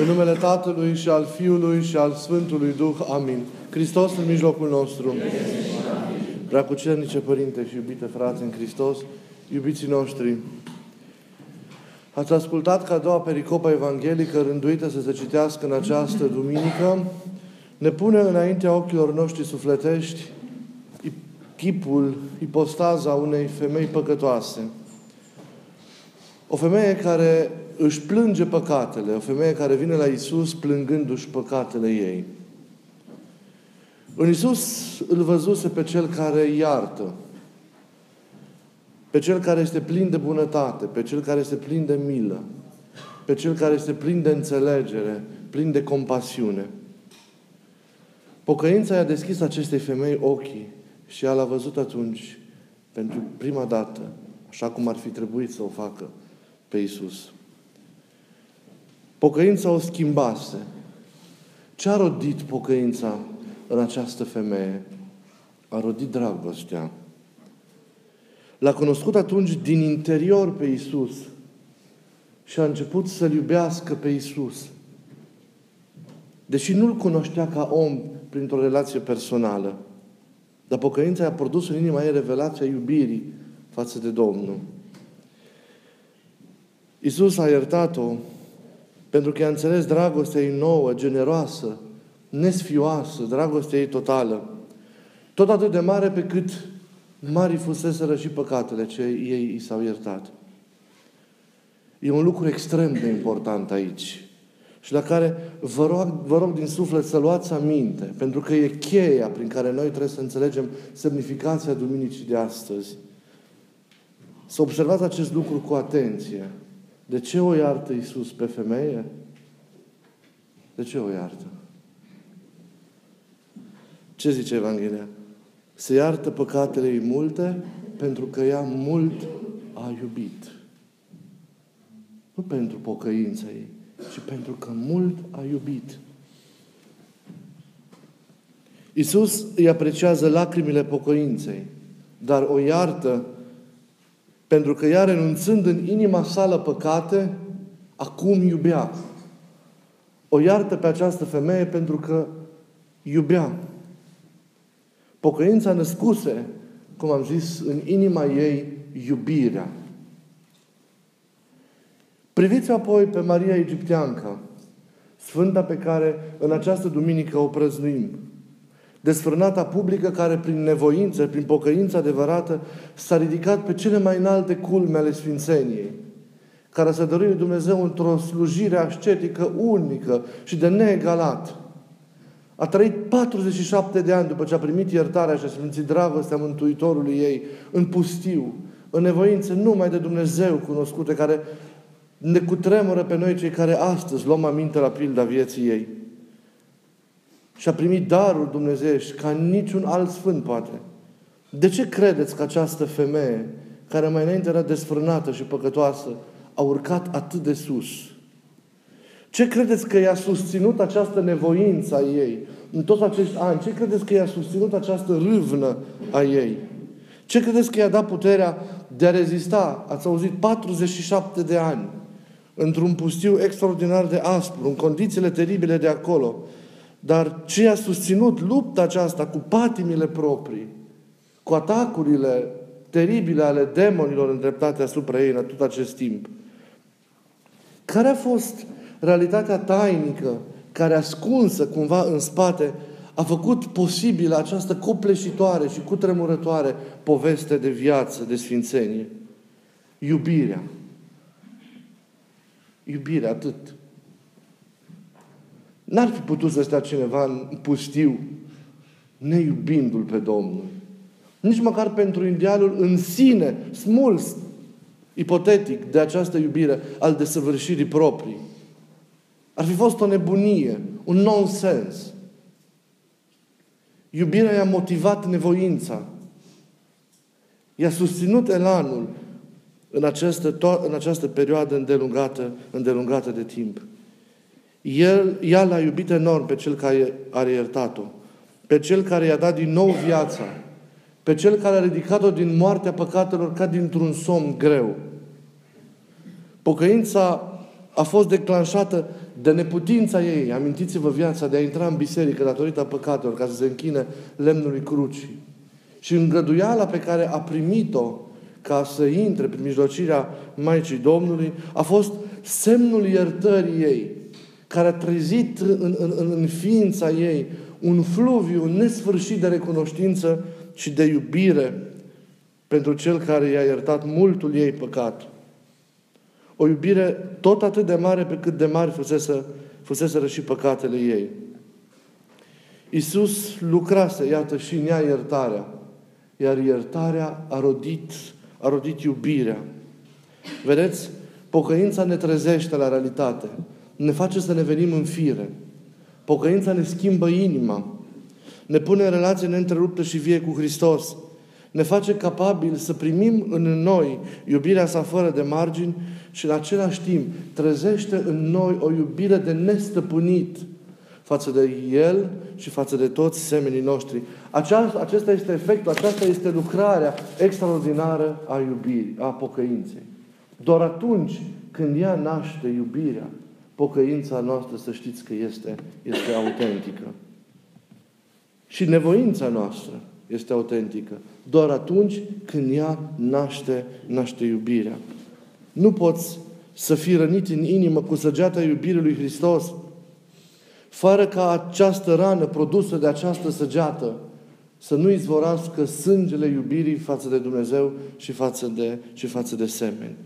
În numele Tatălui și al Fiului și al Sfântului Duh. Amin. Hristos în mijlocul nostru. Preacucernice Părinte și iubite frate în Hristos, iubiții noștri, ați ascultat ca a doua pericopa evanghelică rânduită să se citească în această duminică, ne pune înaintea ochilor noștri sufletești chipul, ipostaza unei femei păcătoase. O femeie care își plânge păcatele, o femeie care vine la Isus plângându-și păcatele ei. În Isus îl văzuse pe cel care iartă, pe cel care este plin de bunătate, pe cel care este plin de milă, pe cel care este plin de înțelegere, plin de compasiune. Pocăința i-a deschis acestei femei ochii și ea l-a văzut atunci, pentru prima dată, așa cum ar fi trebuit să o facă pe Isus. Pocăința o schimbase. Ce a rodit pocăința în această femeie? A rodit dragostea. L-a cunoscut atunci din interior pe Isus și a început să-L iubească pe Isus. Deși nu-L cunoștea ca om printr-o relație personală. Dar pocăința a produs în inima ei revelația iubirii față de Domnul. Isus a iertat-o pentru că i-a înțeles dragostea ei nouă, generoasă, nesfioasă, dragostea ei totală. Tot atât de mare pe cât mari fuseseră și păcatele ce ei i s-au iertat. E un lucru extrem de important aici și la care vă rog, vă rog din suflet să luați aminte, pentru că e cheia prin care noi trebuie să înțelegem semnificația Duminicii de astăzi. Să observați acest lucru cu atenție. De ce o iartă Iisus pe femeie? De ce o iartă? Ce zice Evanghelia? Se iartă păcatele ei multe pentru că ea mult a iubit. Nu pentru pocăința ei, ci pentru că mult a iubit. Iisus îi apreciază lacrimile pocăinței, dar o iartă pentru că ea, renunțând în inima sală păcate, acum iubea. O iartă pe această femeie pentru că iubea. Pocăința născuse, cum am zis, în inima ei iubirea. Priviți apoi pe Maria Egipteanca, Sfânta pe care în această duminică o prăznuim. Desfrânata publică care prin nevoință, prin pocăință adevărată, s-a ridicat pe cele mai înalte culme ale Sfințeniei, care să dăruie Dumnezeu într-o slujire ascetică unică și de neegalat. A trăit 47 de ani după ce a primit iertarea și a simțit dragostea Mântuitorului ei în pustiu, în nevoințe numai de Dumnezeu cunoscute, care ne cutremură pe noi cei care astăzi luăm aminte la pilda vieții ei și a primit darul dumnezeiești ca niciun alt sfânt poate. De ce credeți că această femeie, care mai înainte era desfrânată și păcătoasă, a urcat atât de sus? Ce credeți că i-a susținut această nevoință a ei în toți acești ani? Ce credeți că i-a susținut această râvnă a ei? Ce credeți că i-a dat puterea de a rezista? Ați auzit 47 de ani într-un pustiu extraordinar de aspru, în condițiile teribile de acolo, dar ce a susținut lupta aceasta cu patimile proprii, cu atacurile teribile ale demonilor îndreptate asupra ei în tot acest timp? Care a fost realitatea tainică care ascunsă cumva în spate a făcut posibilă această copleșitoare și cutremurătoare poveste de viață, de sfințenie? Iubirea. Iubirea, atât. N-ar fi putut să stea cineva în pustiu neiubindu-L pe Domnul. Nici măcar pentru idealul în sine, smuls, ipotetic, de această iubire al desăvârșirii proprii. Ar fi fost o nebunie, un nonsens. Iubirea i-a motivat nevoința. I-a susținut elanul în această, to- în această perioadă îndelungată, îndelungată de timp. El, ea l-a iubit enorm pe cel care a iertat-o, pe cel care i-a dat din nou viața, pe cel care a ridicat-o din moartea păcatelor ca dintr-un somn greu. Pocăința a fost declanșată de neputința ei, amintiți-vă viața de a intra în biserică datorită păcatelor, ca să se închine lemnului crucii. Și îngăduiala pe care a primit-o ca să intre prin mijlocirea Maicii Domnului, a fost semnul iertării ei, care a trezit în, în, în ființa ei un fluviu nesfârșit de recunoștință și de iubire pentru cel care i-a iertat multul ei păcat. O iubire tot atât de mare pe cât de mari fusese, fusese și păcatele ei. Iisus lucrase, iată, și în ea iertarea. Iar iertarea a rodit, a rodit iubirea. Vedeți? Pocăința ne trezește la realitate. Ne face să ne venim în fire. Pocăința ne schimbă inima. Ne pune în relație neîntreruptă și vie cu Hristos. Ne face capabil să primim în noi iubirea sa fără de margini și în același timp trezește în noi o iubire de nestăpânit față de El și față de toți semenii noștri. Aceasta, acesta este efectul, aceasta este lucrarea extraordinară a iubirii, a pocăinței. Doar atunci când ea naște iubirea, pocăința noastră, să știți că este, este autentică. Și nevoința noastră este autentică. Doar atunci când ea naște, naște iubirea. Nu poți să fii rănit în inimă cu săgeata iubirii lui Hristos, fără ca această rană produsă de această săgeată să nu izvorască sângele iubirii față de Dumnezeu și față de, și față de semeni.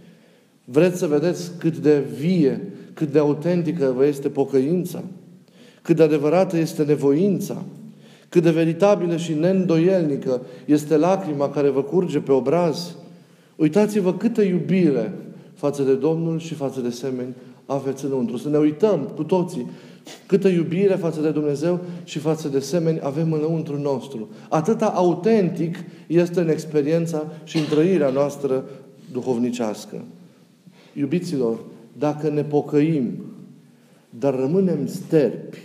Vreți să vedeți cât de vie, cât de autentică vă este pocăința? Cât de adevărată este nevoința? Cât de veritabilă și neîndoielnică este lacrima care vă curge pe obraz? Uitați-vă câtă iubire față de Domnul și față de semeni aveți înăuntru. Să ne uităm cu toții câtă iubire față de Dumnezeu și față de semeni avem înăuntru nostru. Atâta autentic este în experiența și în trăirea noastră duhovnicească. Iubiților, dacă ne pocăim, dar rămânem sterpi,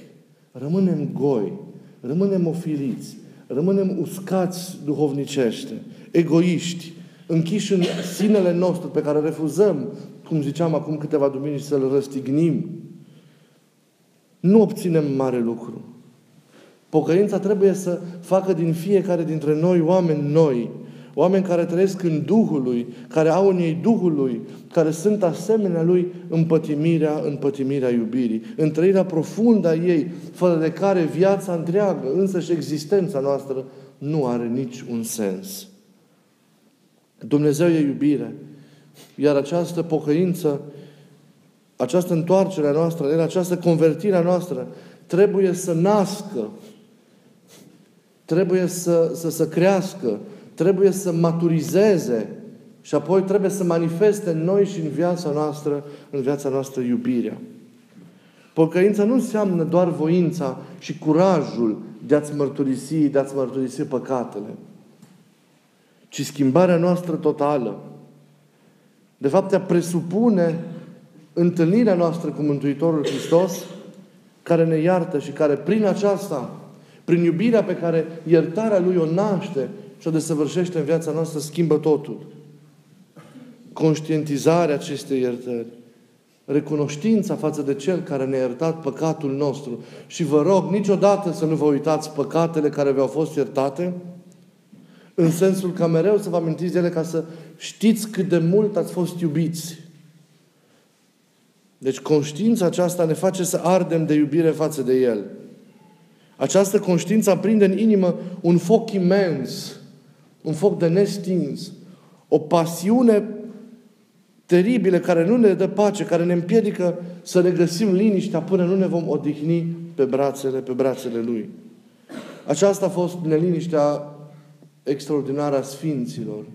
rămânem goi, rămânem ofiliți, rămânem uscați duhovnicește, egoiști, închiși în sinele nostru pe care refuzăm, cum ziceam acum câteva duminici, să-l răstignim, nu obținem mare lucru. Pocăința trebuie să facă din fiecare dintre noi oameni noi, oameni care trăiesc în Duhul Lui, care au în ei Duhul Lui, care sunt asemenea Lui în pătimirea, în pătimirea iubirii, în trăirea profundă a ei, fără de care viața întreagă, însă și existența noastră, nu are nici un sens. Dumnezeu e iubire. Iar această pocăință, această întoarcere a noastră, această convertire a noastră, trebuie să nască, trebuie să, să, să crească, trebuie să maturizeze și apoi trebuie să manifeste în noi și în viața noastră, în viața noastră iubirea. Pocăința nu înseamnă doar voința și curajul de a-ți mărturisi, de a-ți mărturisi păcatele ci schimbarea noastră totală. De fapt, ea presupune întâlnirea noastră cu Mântuitorul Hristos, care ne iartă și care prin aceasta, prin iubirea pe care iertarea Lui o naște și o desăvârșește în viața noastră, schimbă totul. Conștientizarea acestei iertări, recunoștința față de Cel care ne-a iertat păcatul nostru. Și vă rog niciodată să nu vă uitați păcatele care v-au fost iertate, în sensul că mereu să vă amintiți de ele ca să știți cât de mult ați fost iubiți. Deci conștiința aceasta ne face să ardem de iubire față de El. Această conștiință aprinde în inimă un foc imens, un foc de nestins, o pasiune teribilă care nu ne dă pace, care ne împiedică să ne găsim liniștea până nu ne vom odihni pe brațele, pe brațele Lui. Aceasta a fost neliniștea extraordinară a Sfinților.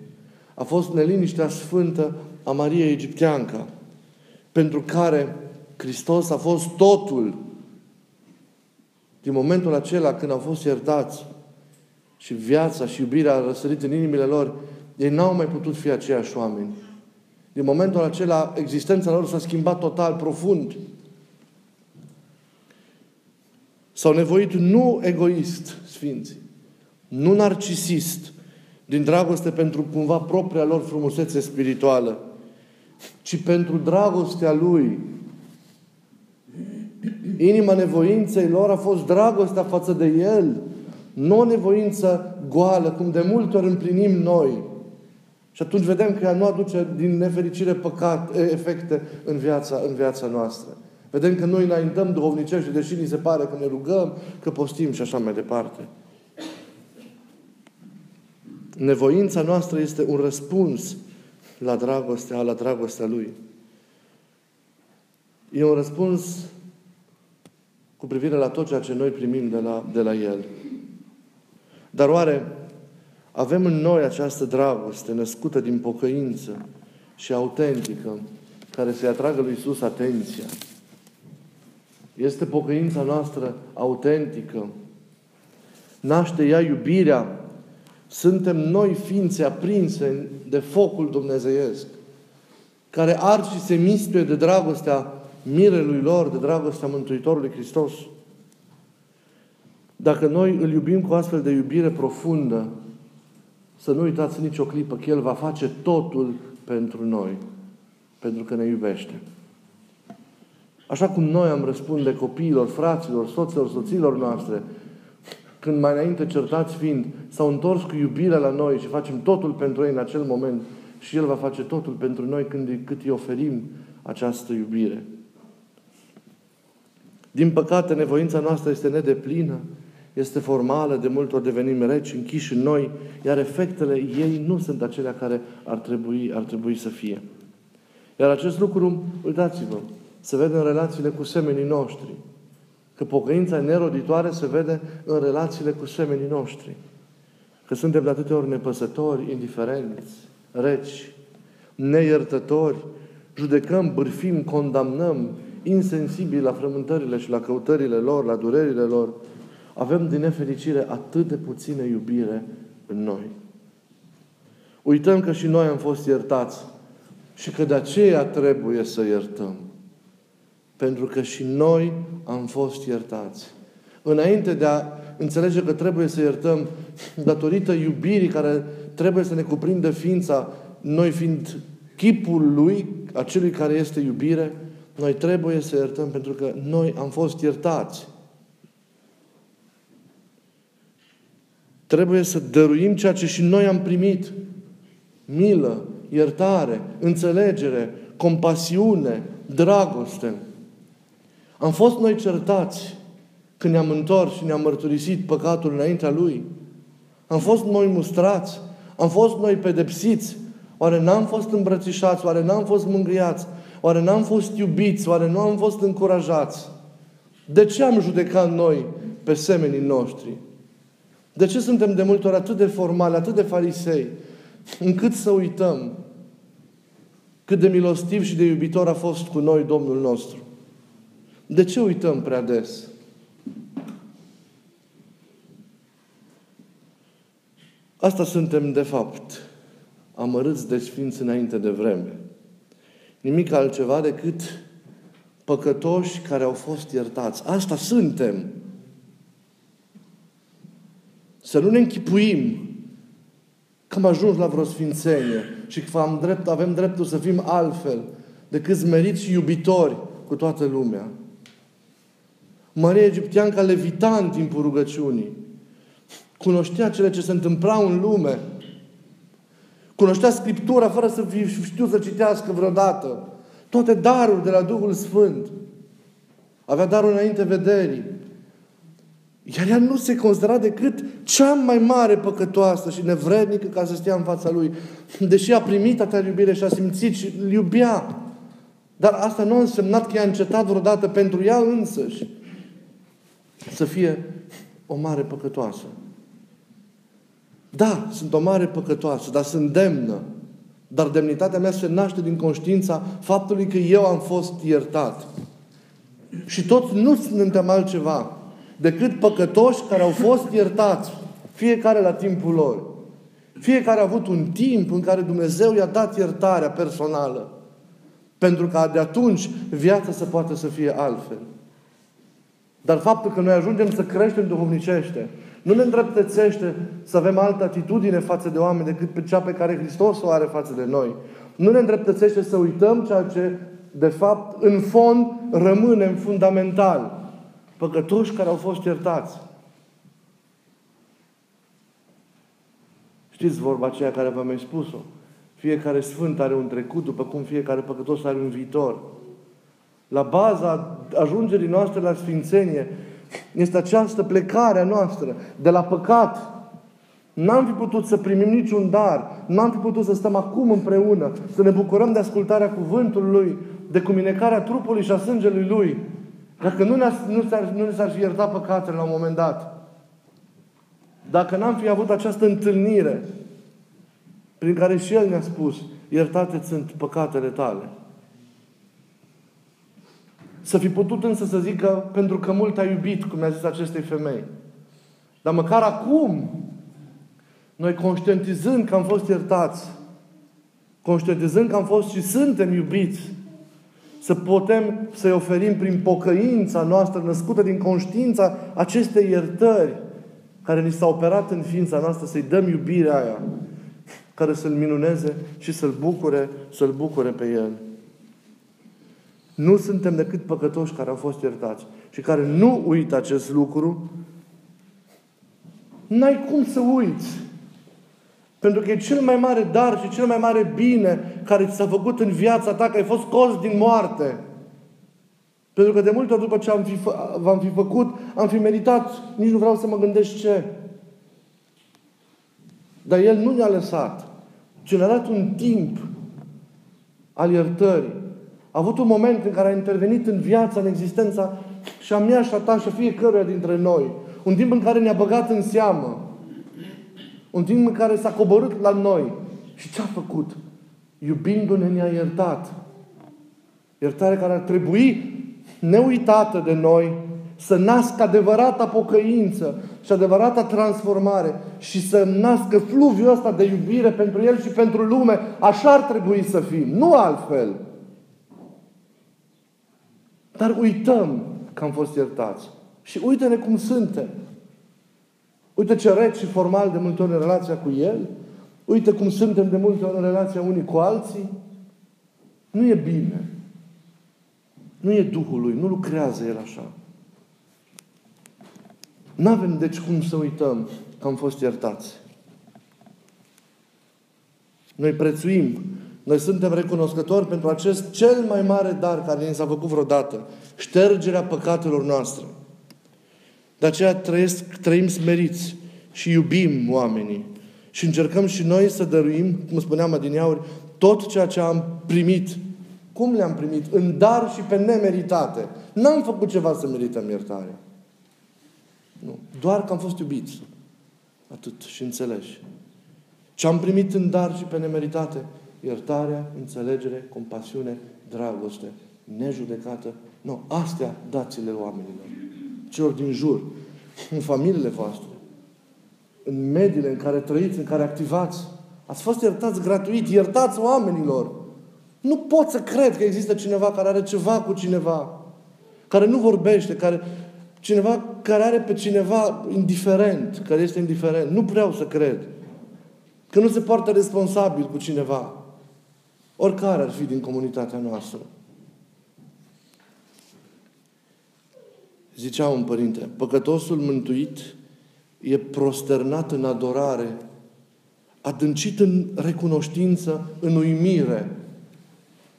A fost neliniștea sfântă a Mariei Egipteanca, pentru care Hristos a fost totul. Din momentul acela când au fost iertați și viața și iubirea a răsărit în inimile lor, ei n-au mai putut fi aceiași oameni. Din momentul acela, existența lor s-a schimbat total, profund. S-au nevoit nu egoist, Sfinții, nu narcisist, din dragoste pentru cumva propria lor frumusețe spirituală, ci pentru dragostea Lui, Inima nevoinței lor a fost dragostea față de El. Nu o nevoință goală, cum de multe ori împlinim noi. Și atunci vedem că ea nu aduce din nefericire păcat, efecte în viața, în viața noastră. Vedem că noi înaintăm duhovnicește, deși ni se pare că ne rugăm, că postim și așa mai departe. Nevoința noastră este un răspuns la dragostea, la dragostea Lui. E un răspuns cu privire la tot ceea ce noi primim de la, de la El. Dar oare avem în noi această dragoste născută din pocăință și autentică, care să-i atragă lui Iisus atenția? Este pocăința noastră autentică? Naște ea iubirea? Suntem noi ființe aprinse de focul dumnezeiesc, care ard și se mistuie de dragostea mirelui lor, de dragostea Mântuitorului Hristos. Dacă noi îl iubim cu astfel de iubire profundă, să nu uitați nicio clipă că El va face totul pentru noi, pentru că ne iubește. Așa cum noi am răspunde copiilor, fraților, soților, soților noastre, când mai înainte certați fiind, s-au întors cu iubire la noi și facem totul pentru ei în acel moment și El va face totul pentru noi când, cât îi oferim această iubire. Din păcate, nevoința noastră este nedeplină, este formală, de multe ori devenim reci, închiși în noi, iar efectele ei nu sunt acelea care ar trebui, ar trebui să fie. Iar acest lucru, uitați-vă, se vede în relațiile cu semenii noștri. Că pocăința neroditoare se vede în relațiile cu semenii noștri. Că suntem de atâtea ori nepăsători, indiferenți, reci, neiertători, judecăm, bârfim, condamnăm, insensibili la frământările și la căutările lor, la durerile lor, avem din nefericire atât de puțină iubire în noi. Uităm că și noi am fost iertați și că de aceea trebuie să iertăm. Pentru că și noi am fost iertați. Înainte de a înțelege că trebuie să iertăm datorită iubirii care trebuie să ne cuprindă ființa, noi fiind chipul Lui, acelui care este iubire, noi trebuie să iertăm pentru că noi am fost iertați. Trebuie să dăruim ceea ce și noi am primit. Milă, iertare, înțelegere, compasiune, dragoste. Am fost noi certați când ne-am întors și ne-am mărturisit păcatul înaintea Lui. Am fost noi mustrați. Am fost noi pedepsiți. Oare n-am fost îmbrățișați? Oare n-am fost mângâiați? Oare n-am fost iubiți? Oare nu am fost încurajați? De ce am judecat noi pe semenii noștri? De ce suntem de multe ori atât de formali, atât de farisei, încât să uităm cât de milostiv și de iubitor a fost cu noi Domnul nostru? De ce uităm prea des? Asta suntem, de fapt, amărâți de sfinți înainte de vreme. Nimic altceva decât păcătoși care au fost iertați. Asta suntem. Să nu ne închipuim că am ajuns la vreo sfințenie și că am drept, avem dreptul să fim altfel decât zmeriți și iubitori cu toată lumea. Maria Egipteanca levita în timpul rugăciunii. Cunoștea cele ce se întâmplau în lume. Cunoștea Scriptura fără să știu să citească vreodată. Toate daruri de la Duhul Sfânt. Avea darul înainte vederii. Iar ea nu se considera decât cea mai mare păcătoasă și nevrednică ca să stea în fața lui. Deși a primit atâta iubire și a simțit și îl iubea. Dar asta nu a însemnat că i-a încetat vreodată pentru ea însăși să fie o mare păcătoasă. Da, sunt o mare păcătoasă, dar sunt demnă. Dar demnitatea mea se naște din conștiința faptului că eu am fost iertat. Și toți nu suntem altceva decât păcătoși care au fost iertați, fiecare la timpul lor. Fiecare a avut un timp în care Dumnezeu i-a dat iertarea personală. Pentru ca de atunci viața să poată să fie altfel. Dar faptul că noi ajungem să creștem duhovnicește nu ne îndreptățește să avem altă atitudine față de oameni decât pe cea pe care Hristos o are față de noi. Nu ne îndreptățește să uităm ceea ce, de fapt, în fond, rămâne fundamental. Păcătoși care au fost iertați. Știți vorba aceea care v-am mai spus-o? Fiecare sfânt are un trecut, după cum fiecare păcătos are un viitor. La baza ajungerii noastre la Sfințenie este această plecare a noastră de la păcat. N-am fi putut să primim niciun dar. N-am fi putut să stăm acum împreună, să ne bucurăm de ascultarea cuvântului Lui, de cuminecarea trupului și a sângelui Lui. Dacă nu, ne-ar, nu, s-ar, nu ne s-ar fi iertat păcatele la un moment dat. Dacă n-am fi avut această întâlnire prin care și El ne-a spus, iertate sunt păcatele tale. Să fi putut însă să zică, pentru că mult a iubit, cum mi-a zis acestei femei. Dar măcar acum, noi conștientizând că am fost iertați, conștientizând că am fost și suntem iubiți, să putem să-i oferim prin pocăința noastră, născută din conștiința acestei iertări care ni s-a operat în ființa noastră, să-i dăm iubirea aia, care să-l minuneze și să-l bucure, să-l bucure pe el. Nu suntem decât păcătoși care au fost iertați și care nu uită acest lucru, n-ai cum să uiți. Pentru că e cel mai mare dar și cel mai mare bine care ți s-a făcut în viața ta, că ai fost scos din moarte. Pentru că de multe ori după ce am fi, v-am fi făcut, am fi meritat, nici nu vreau să mă gândesc ce. Dar El nu ne-a lăsat, ci ne-a dat un timp al iertării. A avut un moment în care a intervenit în viața, în existența și a mea și a ta și a fiecăruia dintre noi. Un timp în care ne-a băgat în seamă. Un timp în care s-a coborât la noi. Și ce a făcut? Iubindu-ne ne-a iertat. Iertare care ar trebui neuitată de noi să nască adevărata pocăință și adevărata transformare și să nască fluviul ăsta de iubire pentru El și pentru lume. Așa ar trebui să fim, nu altfel. Dar uităm că am fost iertați. Și uite-ne cum suntem. Uite ce reci și formal de multe ori în relația cu El. Uite cum suntem de multe ori în relația unii cu alții. Nu e bine. Nu e Duhul Lui. Nu lucrează El așa. Nu avem deci cum să uităm că am fost iertați. Noi prețuim, noi suntem recunoscători pentru acest cel mai mare dar care ne s-a făcut vreodată. Ștergerea păcatelor noastre. De aceea trăiesc, trăim smeriți și iubim oamenii. Și încercăm și noi să dăruim, cum spuneam adineauri, tot ceea ce am primit. Cum le-am primit? În dar și pe nemeritate. N-am făcut ceva să merităm iertare. Nu. Doar că am fost iubiți. Atât. Și înțelegi. Ce am primit în dar și pe nemeritate? Iertarea, înțelegere, compasiune, dragoste, nejudecată. Nu. Astea dați-le oamenilor. Celor din jur. În familiile voastre. În mediile în care trăiți, în care activați. Ați fost iertați gratuit. Iertați oamenilor. Nu pot să cred că există cineva care are ceva cu cineva. Care nu vorbește, care Cineva care are pe cineva indiferent, care este indiferent. Nu vreau să cred. Că nu se poartă responsabil cu cineva. Oricare ar fi din comunitatea noastră. Zicea un părinte, păcătosul mântuit e prosternat în adorare, adâncit în recunoștință, în uimire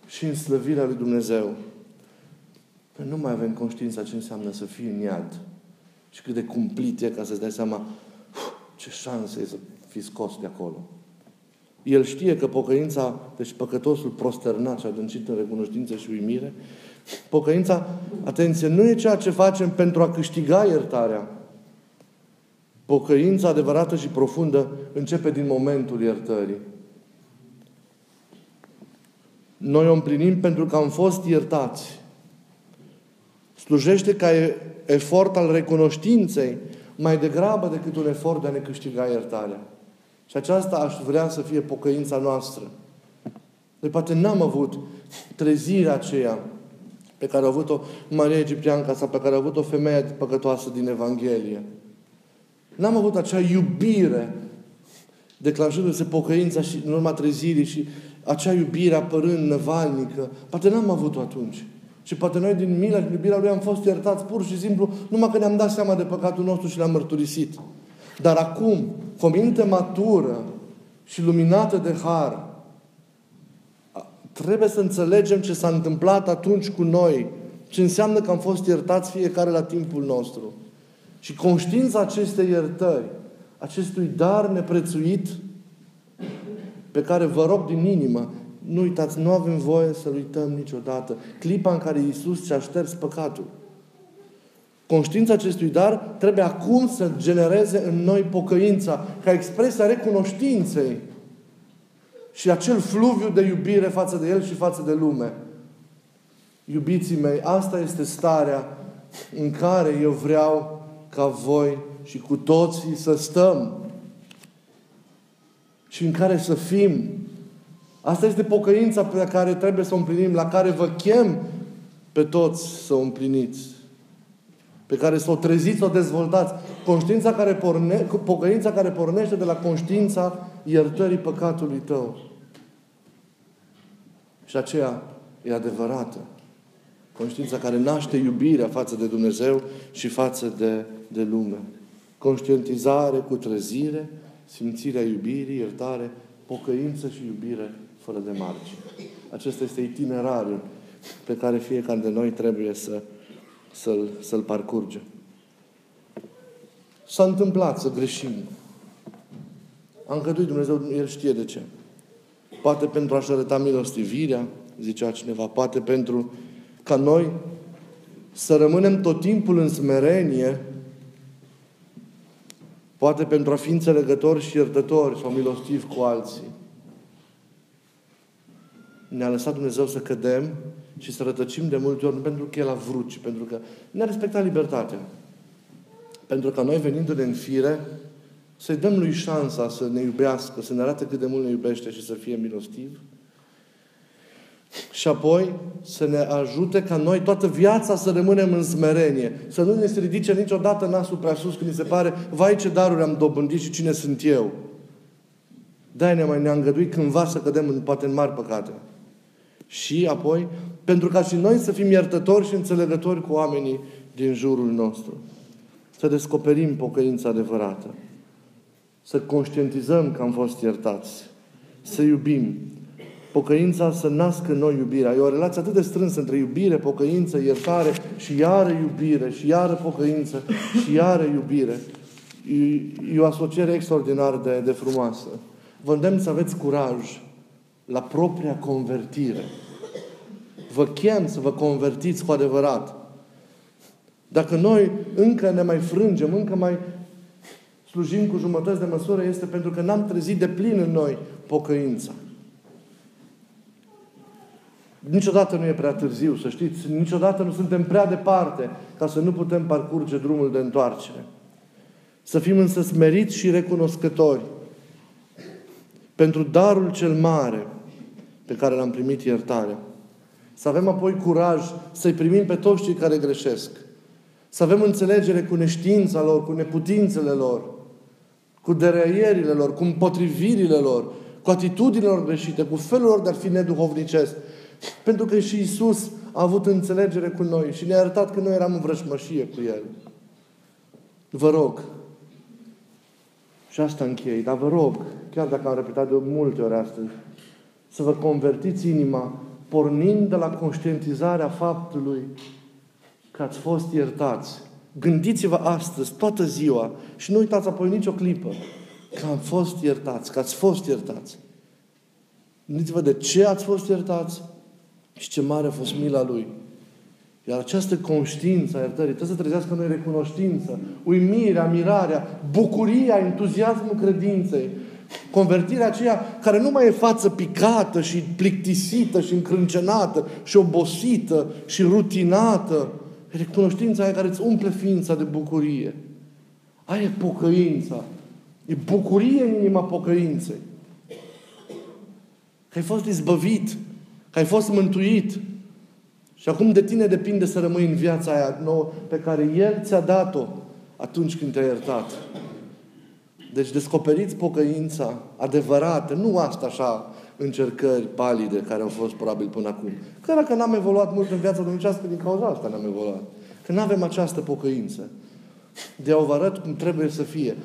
și în slăvirea lui Dumnezeu. Păi nu mai avem conștiința ce înseamnă să fii în iad. Și cât de cumplit e ca să-ți dai seama ce șanse e să fii scos de acolo. El știe că pocăința, deci păcătosul prosternat și adâncit în recunoștință și uimire, pocăința, atenție, nu e ceea ce facem pentru a câștiga iertarea. Pocăința adevărată și profundă începe din momentul iertării. Noi o împlinim pentru că am fost iertați slujește ca efort al recunoștinței mai degrabă decât un efort de a ne câștiga iertarea. Și aceasta aș vrea să fie pocăința noastră. Noi poate n-am avut trezirea aceea pe care a avut-o Maria Egipteanca sau pe care a avut-o femeia păcătoasă din Evanghelie. N-am avut acea iubire declanșându-se pocăința și în urma trezirii și acea iubire apărând năvalnică. Poate n-am avut-o atunci. Și poate noi din milă și iubirea Lui am fost iertați pur și simplu numai că ne-am dat seama de păcatul nostru și l-am mărturisit. Dar acum, cu o minte matură și luminată de har, trebuie să înțelegem ce s-a întâmplat atunci cu noi, ce înseamnă că am fost iertați fiecare la timpul nostru. Și conștiința acestei iertări, acestui dar neprețuit, pe care vă rog din inimă, nu uitați, nu avem voie să-L uităm niciodată. Clipa în care Iisus și-a șters păcatul. Conștiința acestui dar trebuie acum să genereze în noi pocăința, ca expresia recunoștinței și acel fluviu de iubire față de El și față de lume. Iubiții mei, asta este starea în care eu vreau ca voi și cu toții să stăm și în care să fim. Asta este pocăința pe care trebuie să o împlinim, la care vă chem pe toți să o împliniți. Pe care să o treziți, să o dezvoltați. Conștiința care porne, pocăința care pornește de la conștiința iertării păcatului tău. Și aceea e adevărată. Conștiința care naște iubirea față de Dumnezeu și față de, de lume. Conștientizare cu trezire, simțirea iubirii, iertare, pocăință și iubire fără de margine. Acesta este itinerariul pe care fiecare de noi trebuie să, să-l, să-l parcurge. S-a întâmplat să greșim. Am căduit Dumnezeu, El știe de ce. Poate pentru a-și arăta milostivirea, zicea cineva, poate pentru ca noi să rămânem tot timpul în smerenie, poate pentru a fi înțelegători și iertători sau milostivi cu alții. Ne-a lăsat Dumnezeu să cădem și să rătăcim de multe ori, nu pentru că El a vrut, ci pentru că ne-a respectat libertatea. Pentru că noi, venind de în fire, să-i dăm lui șansa să ne iubească, să ne arate cât de mult ne iubește și să fie milostiv. Și apoi să ne ajute ca noi toată viața să rămânem în smerenie. Să nu ne se ridice niciodată nasul prea sus când ni se pare, vai ce daruri am dobândit și cine sunt eu. de ne mai ne-a îngăduit cândva să cădem în, poate în mari păcate. Și apoi, pentru ca și noi să fim iertători și înțelegători cu oamenii din jurul nostru. Să descoperim pocăința adevărată. Să conștientizăm că am fost iertați. Să iubim. Pocăința să nască în noi iubirea. E o relație atât de strânsă între iubire, pocăință, iertare și iară iubire, și iară pocăință, și iară iubire. E, e o asociere extraordinar de, de frumoasă. Vă îndemn să aveți curaj la propria convertire. Vă chem să vă convertiți cu adevărat. Dacă noi încă ne mai frângem, încă mai slujim cu jumătăți de măsură, este pentru că n-am trezit de plin în noi pocăința. Niciodată nu e prea târziu, să știți. Niciodată nu suntem prea departe ca să nu putem parcurge drumul de întoarcere. Să fim însă smeriți și recunoscători pentru darul cel mare pe care l-am primit iertare. Să avem apoi curaj să-i primim pe toți cei care greșesc. Să avem înțelegere cu neștiința lor, cu neputințele lor, cu dereierile lor, cu împotrivirile lor, cu atitudinile lor greșite, cu felul lor de a fi neduhovnicesc. Pentru că și Isus a avut înțelegere cu noi și ne-a arătat că noi eram în vrăjmășie cu El. Vă rog, și asta închei, dar vă rog, chiar dacă am repetat de multe ori astăzi, să vă convertiți inima pornind de la conștientizarea faptului că ați fost iertați. Gândiți-vă astăzi, toată ziua, și nu uitați apoi nicio clipă, că am fost iertați, că ați fost iertați. Gândiți-vă de ce ați fost iertați și ce mare a fost mila Lui. Iar această conștiință a iertării trebuie să trezească noi recunoștință, uimirea, mirarea, bucuria, entuziasmul credinței. Convertirea aceea care nu mai e față picată și plictisită și încrâncenată și obosită și rutinată. Recunoștința aia care îți umple ființa de bucurie. Aia e pocăința. E bucurie în inima pocăinței. Că ai fost izbăvit, că ai fost mântuit, și acum de tine depinde să rămâi în viața aia nouă pe care El ți-a dat-o atunci când te-a iertat. Deci descoperiți pocăința adevărată, nu asta așa, încercări palide care au fost probabil până acum. Că dacă n-am evoluat mult în viața dumneavoastră, din cauza asta n-am evoluat. Că nu avem această pocăință. De a vă arăt cum trebuie să fie.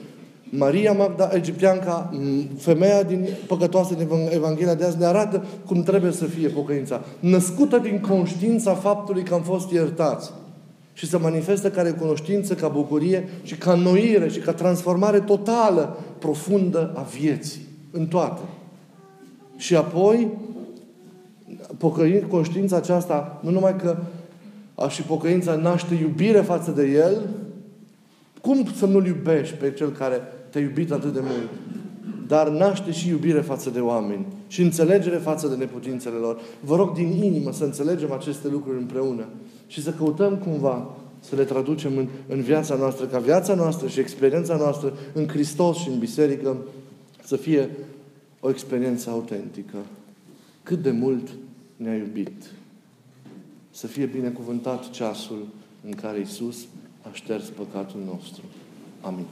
Maria Magda, egipteanca, femeia din păcătoasă din Evanghelia de azi, ne arată cum trebuie să fie pocăința. Născută din conștiința faptului că am fost iertați. Și să manifestă ca recunoștință, ca bucurie și ca noire și ca transformare totală, profundă a vieții. În toate. Și apoi, pocăind conștiința aceasta, nu numai că a și pocăința naște iubire față de El, cum să nu-L iubești pe Cel care te-a iubit atât de mult? Dar naște și iubire față de oameni și înțelegere față de neputințele lor. Vă rog din inimă să înțelegem aceste lucruri împreună și să căutăm cumva să le traducem în, în viața noastră, ca viața noastră și experiența noastră în Hristos și în biserică să fie o experiență autentică. Cât de mult ne-a iubit. Să fie binecuvântat ceasul în care Isus a șters păcatul nostru. Amin.